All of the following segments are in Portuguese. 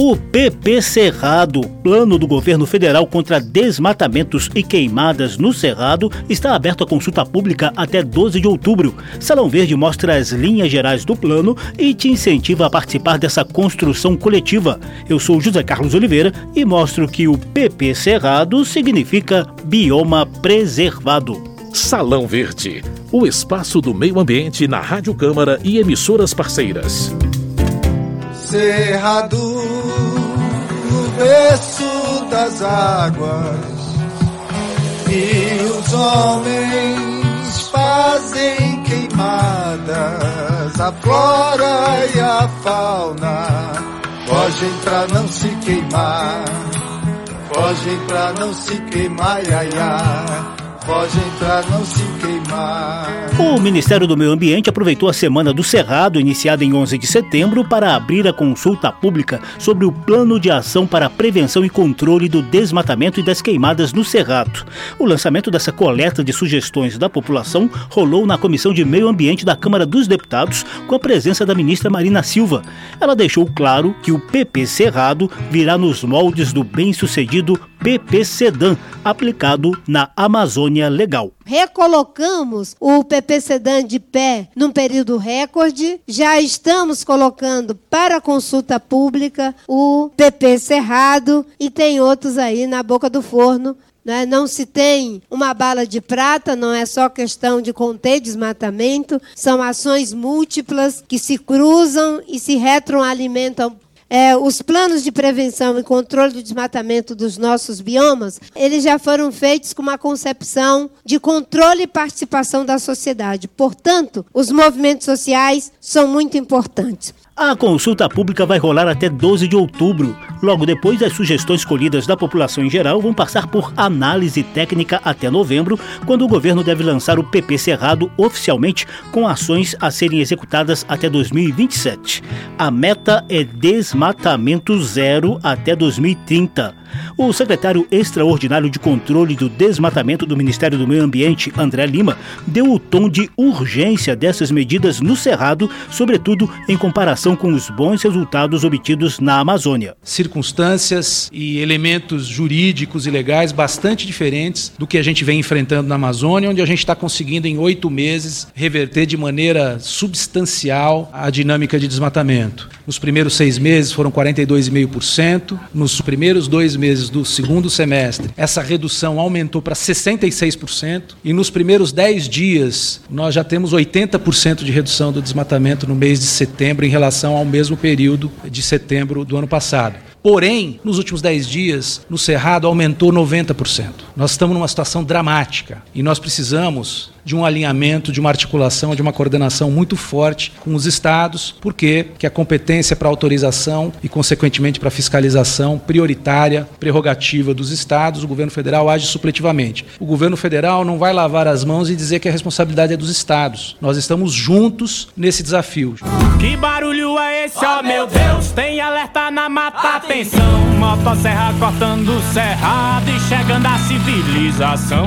O PP Cerrado, plano do governo federal contra desmatamentos e queimadas no Cerrado, está aberto à consulta pública até 12 de outubro. Salão Verde mostra as linhas gerais do plano e te incentiva a participar dessa construção coletiva. Eu sou José Carlos Oliveira e mostro que o PP Cerrado significa bioma preservado. Salão Verde, o espaço do meio ambiente na Rádio Câmara e emissoras parceiras. Cerrado, no berço das águas, e os homens fazem queimadas, a flora e a fauna fogem pra não se queimar, fogem pra não se queimar, ia, fogem pra não se queimar. O Ministério do Meio Ambiente aproveitou a Semana do Cerrado, iniciada em 11 de setembro, para abrir a consulta pública sobre o Plano de Ação para a Prevenção e Controle do Desmatamento e das Queimadas no Cerrado. O lançamento dessa coleta de sugestões da população rolou na Comissão de Meio Ambiente da Câmara dos Deputados, com a presença da ministra Marina Silva. Ela deixou claro que o PP Cerrado virá nos moldes do bem-sucedido PP Sedan, aplicado na Amazônia Legal. Recolocamos o PP Sedan de pé num período recorde. Já estamos colocando para consulta pública o PP Cerrado e tem outros aí na boca do forno né? não se tem uma bala de prata, não é só questão de conter desmatamento, são ações múltiplas que se cruzam e se retroalimentam é, os planos de prevenção e controle do desmatamento dos nossos biomas, eles já foram feitos com uma concepção de controle e participação da sociedade. Portanto, os movimentos sociais são muito importantes. A consulta pública vai rolar até 12 de outubro. Logo depois, as sugestões colhidas da população em geral vão passar por análise técnica até novembro, quando o governo deve lançar o PP Cerrado oficialmente, com ações a serem executadas até 2027. A meta é desmatamento zero até 2030. O secretário extraordinário de controle do desmatamento do Ministério do Meio Ambiente, André Lima, deu o tom de urgência dessas medidas no Cerrado, sobretudo em comparação com os bons resultados obtidos na Amazônia. Circunstâncias e elementos jurídicos e legais bastante diferentes do que a gente vem enfrentando na Amazônia, onde a gente está conseguindo em oito meses reverter de maneira substancial a dinâmica de desmatamento. Nos primeiros seis meses foram 42,5%, nos primeiros dois meses do segundo semestre, essa redução aumentou para 66%, e nos primeiros 10 dias, nós já temos 80% de redução do desmatamento no mês de setembro em relação ao mesmo período de setembro do ano passado. Porém, nos últimos 10 dias, no Cerrado aumentou 90%. Nós estamos numa situação dramática e nós precisamos de um alinhamento, de uma articulação, de uma coordenação muito forte com os estados, porque que a competência para autorização e consequentemente para fiscalização prioritária, prerrogativa dos estados, o governo federal age supletivamente. O governo federal não vai lavar as mãos e dizer que a responsabilidade é dos estados. Nós estamos juntos nesse desafio. Que barulho é esse, ó oh, meu Deus? Tem alerta na mata, atenção. Motosserra cortando o cerrado e chegando a civilização.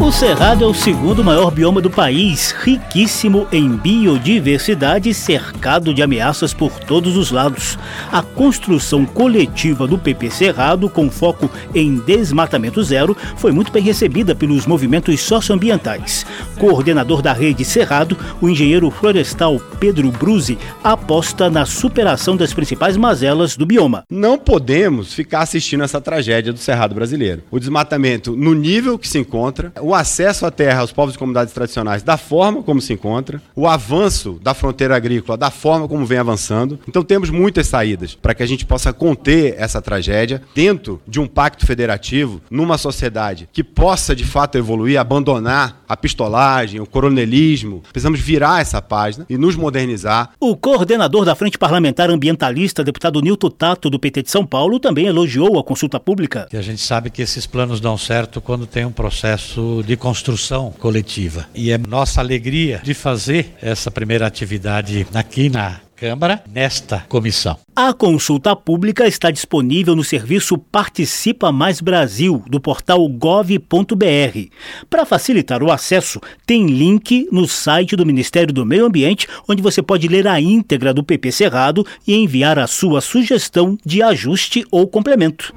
O Cerrado é o segundo maior bioma do país, riquíssimo em biodiversidade cercado de ameaças por todos os lados. A construção coletiva do PP Cerrado, com foco em desmatamento zero, foi muito bem recebida pelos movimentos socioambientais. Coordenador da rede Cerrado, o engenheiro florestal Pedro Bruzi aposta na superação das principais mazelas do bioma. Não podemos ficar assistindo essa tragédia do Cerrado brasileiro. O desmatamento no nível que se encontra, o acesso à terra aos povos e comunidades tradicionais da forma como se encontra, o avanço da fronteira agrícola da forma como vem avançando. Então temos muitas saídas para que a gente possa conter essa tragédia dentro de um pacto federativo, numa sociedade que possa de fato evoluir, abandonar a pistolagem, o coronelismo. Precisamos virar essa página e nos modernizar. O coordenador da Frente Parlamentar Ambientalista, deputado Nilton Tato, do PT de São Paulo, também elogiou a consulta pública. E a gente sabe que esses planos dão certo quando tem um processo de construção coletiva. E é nossa alegria de fazer essa primeira atividade aqui na Câmara nesta comissão. A consulta pública está disponível no serviço Participa Mais Brasil, do portal gov.br. Para facilitar o acesso, tem link no site do Ministério do Meio Ambiente, onde você pode ler a íntegra do PP Cerrado e enviar a sua sugestão de ajuste ou complemento.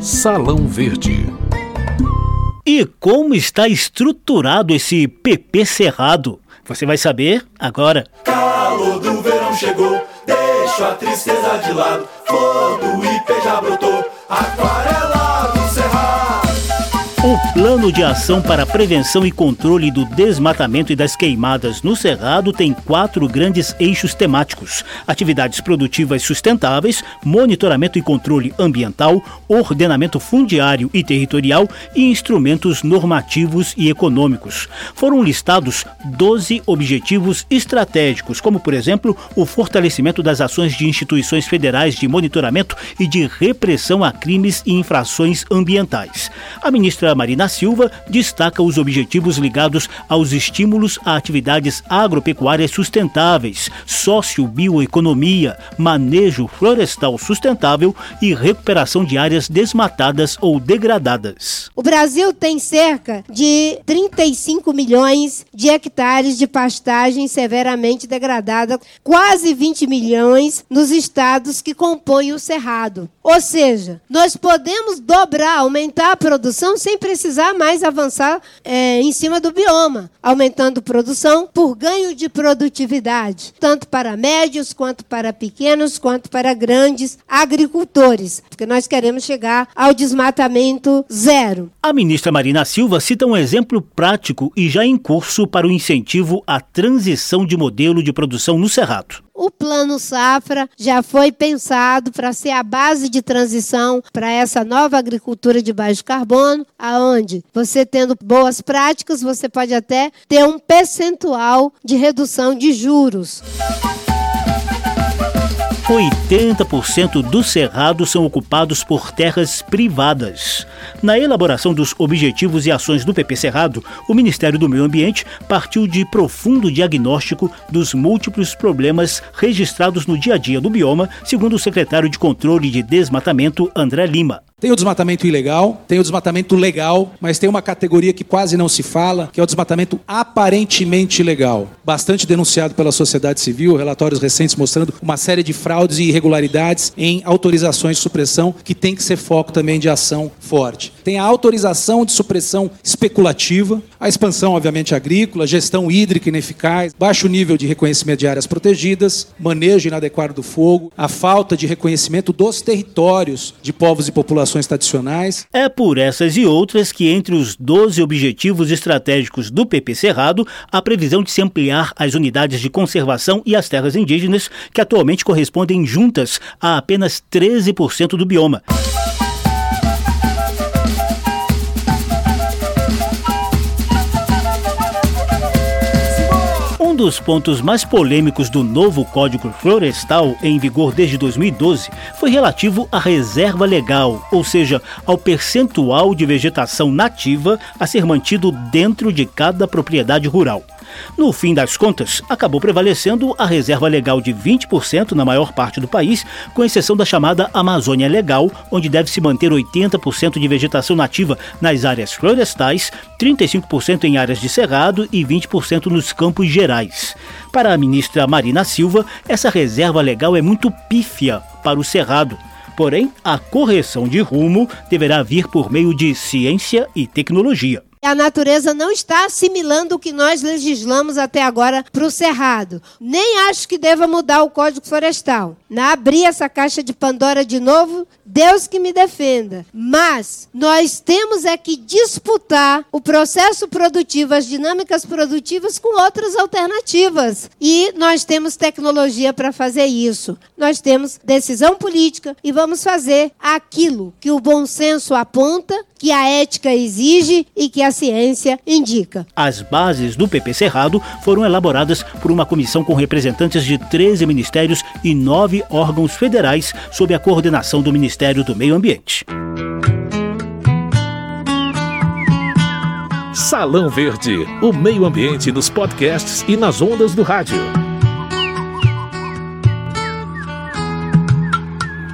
Salão Verde. E como está estruturado esse PP Cerrado? Você vai saber agora. Calor do verão chegou, deixa a tristeza de lado. Flor do IP já brotou, O Plano de Ação para Prevenção e Controle do Desmatamento e das Queimadas no Cerrado tem quatro grandes eixos temáticos: atividades produtivas sustentáveis, monitoramento e controle ambiental, ordenamento fundiário e territorial e instrumentos normativos e econômicos. Foram listados 12 objetivos estratégicos, como, por exemplo, o fortalecimento das ações de instituições federais de monitoramento e de repressão a crimes e infrações ambientais. A ministra Marina Silva destaca os objetivos ligados aos estímulos a atividades agropecuárias sustentáveis, sócio-bioeconomia, manejo florestal sustentável e recuperação de áreas desmatadas ou degradadas. O Brasil tem cerca de 35 milhões de hectares de pastagem severamente degradada, quase 20 milhões nos estados que compõem o Cerrado. Ou seja, nós podemos dobrar, aumentar a produção sem precisar mais avançar é, em cima do bioma, aumentando produção por ganho de produtividade, tanto para médios, quanto para pequenos, quanto para grandes agricultores, porque nós queremos chegar ao desmatamento zero. A ministra Marina Silva cita um exemplo prático e já em curso para o incentivo à transição de modelo de produção no Cerrado. O plano safra já foi pensado para ser a base de transição para essa nova agricultura de baixo carbono, aonde você tendo boas práticas, você pode até ter um percentual de redução de juros. 80% do cerrado são ocupados por terras privadas. Na elaboração dos objetivos e ações do PP Cerrado, o Ministério do Meio Ambiente partiu de profundo diagnóstico dos múltiplos problemas registrados no dia a dia do bioma, segundo o secretário de Controle de Desmatamento, André Lima. Tem o desmatamento ilegal, tem o desmatamento legal, mas tem uma categoria que quase não se fala, que é o desmatamento aparentemente ilegal. Bastante denunciado pela sociedade civil, relatórios recentes mostrando uma série de fraudes e irregularidades em autorizações de supressão, que tem que ser foco também de ação forte. Tem a autorização de supressão especulativa, a expansão, obviamente, agrícola, gestão hídrica ineficaz, baixo nível de reconhecimento de áreas protegidas, manejo inadequado do fogo, a falta de reconhecimento dos territórios de povos e populações tradicionais. É por essas e outras que, entre os 12 objetivos estratégicos do PP Cerrado, a previsão de se ampliar as unidades de conservação e as terras indígenas, que atualmente correspondem juntas a apenas 13% do bioma. Um dos pontos mais polêmicos do novo Código Florestal, em vigor desde 2012, foi relativo à reserva legal, ou seja, ao percentual de vegetação nativa a ser mantido dentro de cada propriedade rural. No fim das contas, acabou prevalecendo a reserva legal de 20% na maior parte do país, com exceção da chamada Amazônia Legal, onde deve se manter 80% de vegetação nativa nas áreas florestais, 35% em áreas de cerrado e 20% nos campos gerais. Para a ministra Marina Silva, essa reserva legal é muito pífia para o cerrado. Porém, a correção de rumo deverá vir por meio de ciência e tecnologia. A natureza não está assimilando o que nós legislamos até agora para o cerrado. Nem acho que deva mudar o Código Florestal. Na abrir essa caixa de Pandora de novo, Deus que me defenda. Mas nós temos é que disputar o processo produtivo, as dinâmicas produtivas com outras alternativas. E nós temos tecnologia para fazer isso. Nós temos decisão política e vamos fazer aquilo que o bom senso aponta, que a ética exige e que a ciência indica. As bases do PP Cerrado foram elaboradas por uma comissão com representantes de 13 ministérios e nove órgãos federais sob a coordenação do Ministério do Meio Ambiente. Salão Verde, o meio ambiente nos podcasts e nas ondas do rádio.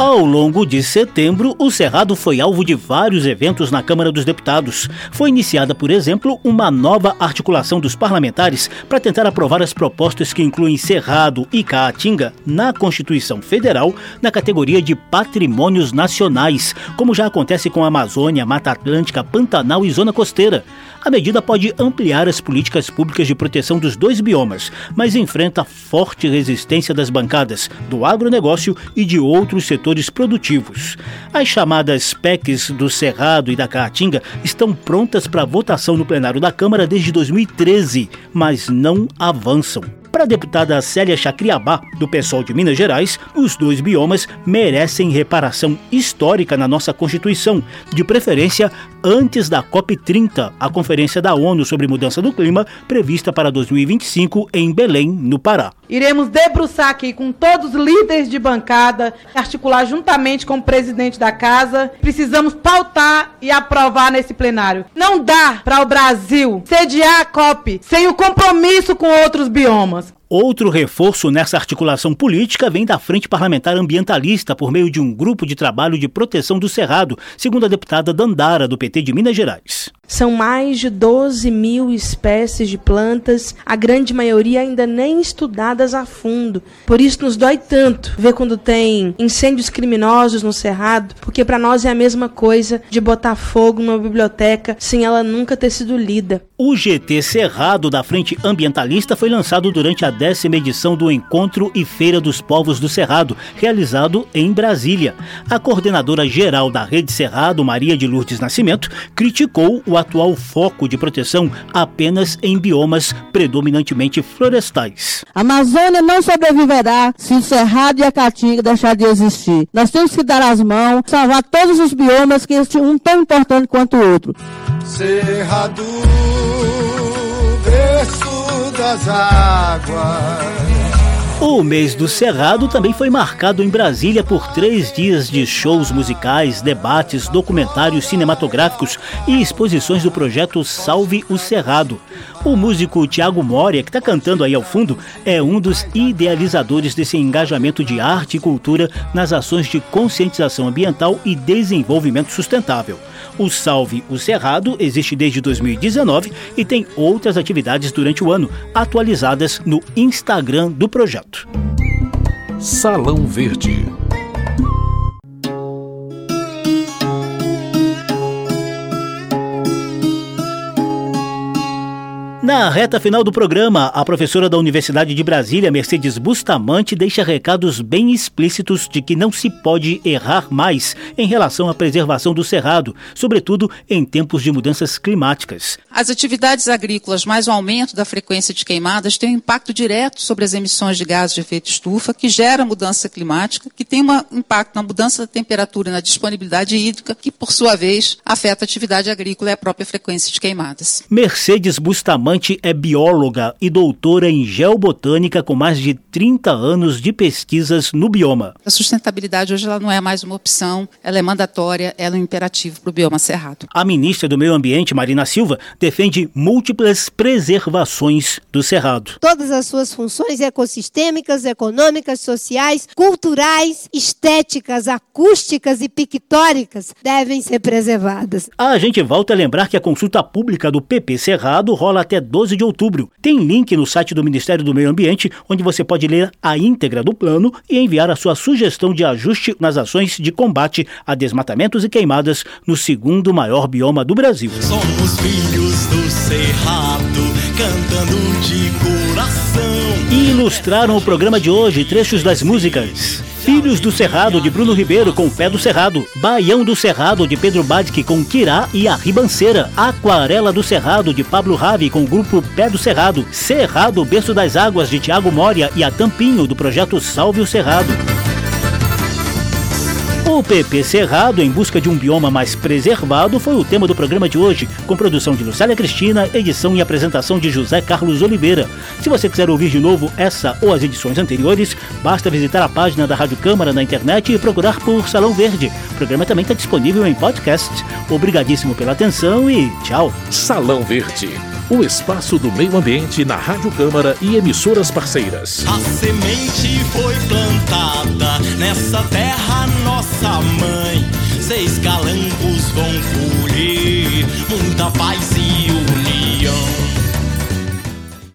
Ao longo de setembro, o Cerrado foi alvo de vários eventos na Câmara dos Deputados. Foi iniciada, por exemplo, uma nova articulação dos parlamentares para tentar aprovar as propostas que incluem Cerrado e Caatinga na Constituição Federal na categoria de patrimônios nacionais, como já acontece com a Amazônia, Mata Atlântica, Pantanal e Zona Costeira. A medida pode ampliar as políticas públicas de proteção dos dois biomas, mas enfrenta forte resistência das bancadas do agronegócio e de outros setores produtivos. As chamadas PECs do Cerrado e da Caatinga estão prontas para votação no plenário da Câmara desde 2013, mas não avançam. Para a deputada Célia Chacriabá, do PSOL de Minas Gerais, os dois biomas merecem reparação histórica na nossa Constituição, de preferência antes da COP30, a Conferência da ONU sobre Mudança do Clima, prevista para 2025 em Belém, no Pará. Iremos debruçar aqui com todos os líderes de bancada, articular juntamente com o presidente da casa. Precisamos pautar e aprovar nesse plenário. Não dá para o Brasil sediar a COP sem o compromisso com outros biomas. Outro reforço nessa articulação política vem da Frente Parlamentar Ambientalista por meio de um grupo de trabalho de proteção do Cerrado, segundo a deputada Dandara, do PT de Minas Gerais. São mais de 12 mil espécies de plantas, a grande maioria ainda nem estudadas a fundo. Por isso nos dói tanto ver quando tem incêndios criminosos no Cerrado, porque para nós é a mesma coisa de botar fogo numa biblioteca sem ela nunca ter sido lida. O GT Cerrado da Frente Ambientalista foi lançado durante a décima edição do Encontro e Feira dos Povos do Cerrado, realizado em Brasília. A coordenadora geral da Rede Cerrado, Maria de Lourdes Nascimento, criticou o atual foco de proteção apenas em biomas predominantemente florestais. A Amazônia não sobreviverá se o Cerrado e a Caatinga deixar de existir. Nós temos que dar as mãos, salvar todos os biomas, que este um tão importante quanto o outro. Cerrado, berço das águas. O mês do Cerrado também foi marcado em Brasília por três dias de shows musicais, debates, documentários cinematográficos e exposições do projeto Salve o Cerrado. O músico Tiago Moria, que está cantando aí ao fundo, é um dos idealizadores desse engajamento de arte e cultura nas ações de conscientização ambiental e desenvolvimento sustentável. O Salve o Cerrado existe desde 2019 e tem outras atividades durante o ano, atualizadas no Instagram do projeto. Salão Verde. Na reta final do programa, a professora da Universidade de Brasília, Mercedes Bustamante, deixa recados bem explícitos de que não se pode errar mais em relação à preservação do cerrado, sobretudo em tempos de mudanças climáticas. As atividades agrícolas mais o aumento da frequência de queimadas têm um impacto direto sobre as emissões de gases de efeito estufa, que gera mudança climática, que tem um impacto na mudança da temperatura e na disponibilidade hídrica, que por sua vez afeta a atividade agrícola e a própria frequência de queimadas. Mercedes Bustamante é bióloga e doutora em geobotânica com mais de 30 anos de pesquisas no bioma. A sustentabilidade hoje ela não é mais uma opção, ela é mandatória, ela é um imperativo para o bioma cerrado. A ministra do Meio Ambiente, Marina Silva, defende múltiplas preservações do cerrado. Todas as suas funções ecossistêmicas, econômicas, sociais, culturais, estéticas, acústicas e pictóricas devem ser preservadas. A gente volta a lembrar que a consulta pública do PP Cerrado rola até 12 de outubro. Tem link no site do Ministério do Meio Ambiente, onde você pode ler a íntegra do plano e enviar a sua sugestão de ajuste nas ações de combate a desmatamentos e queimadas no segundo maior bioma do Brasil. Somos filhos do Cerrado, cantando de coração. E ilustraram o programa de hoje trechos das músicas Filhos do Cerrado, de Bruno Ribeiro, com Pé do Cerrado. Baião do Cerrado, de Pedro Badic, com Quirá e a Ribanceira. Aquarela do Cerrado, de Pablo Ravi, com o grupo Pé do Cerrado. Cerrado, Berço das Águas, de Tiago Moria e a Tampinho, do projeto Salve o Cerrado. O PP Cerrado, em busca de um bioma mais preservado, foi o tema do programa de hoje, com produção de Lucélia Cristina, edição e apresentação de José Carlos Oliveira. Se você quiser ouvir de novo essa ou as edições anteriores, basta visitar a página da Rádio Câmara na internet e procurar por Salão Verde. O programa também está disponível em podcast. Obrigadíssimo pela atenção e tchau. Salão Verde o espaço do meio ambiente na Rádio Câmara e emissoras parceiras. A semente foi plantada nessa terra, nossa mãe. Seis calangos vão colher muita paz e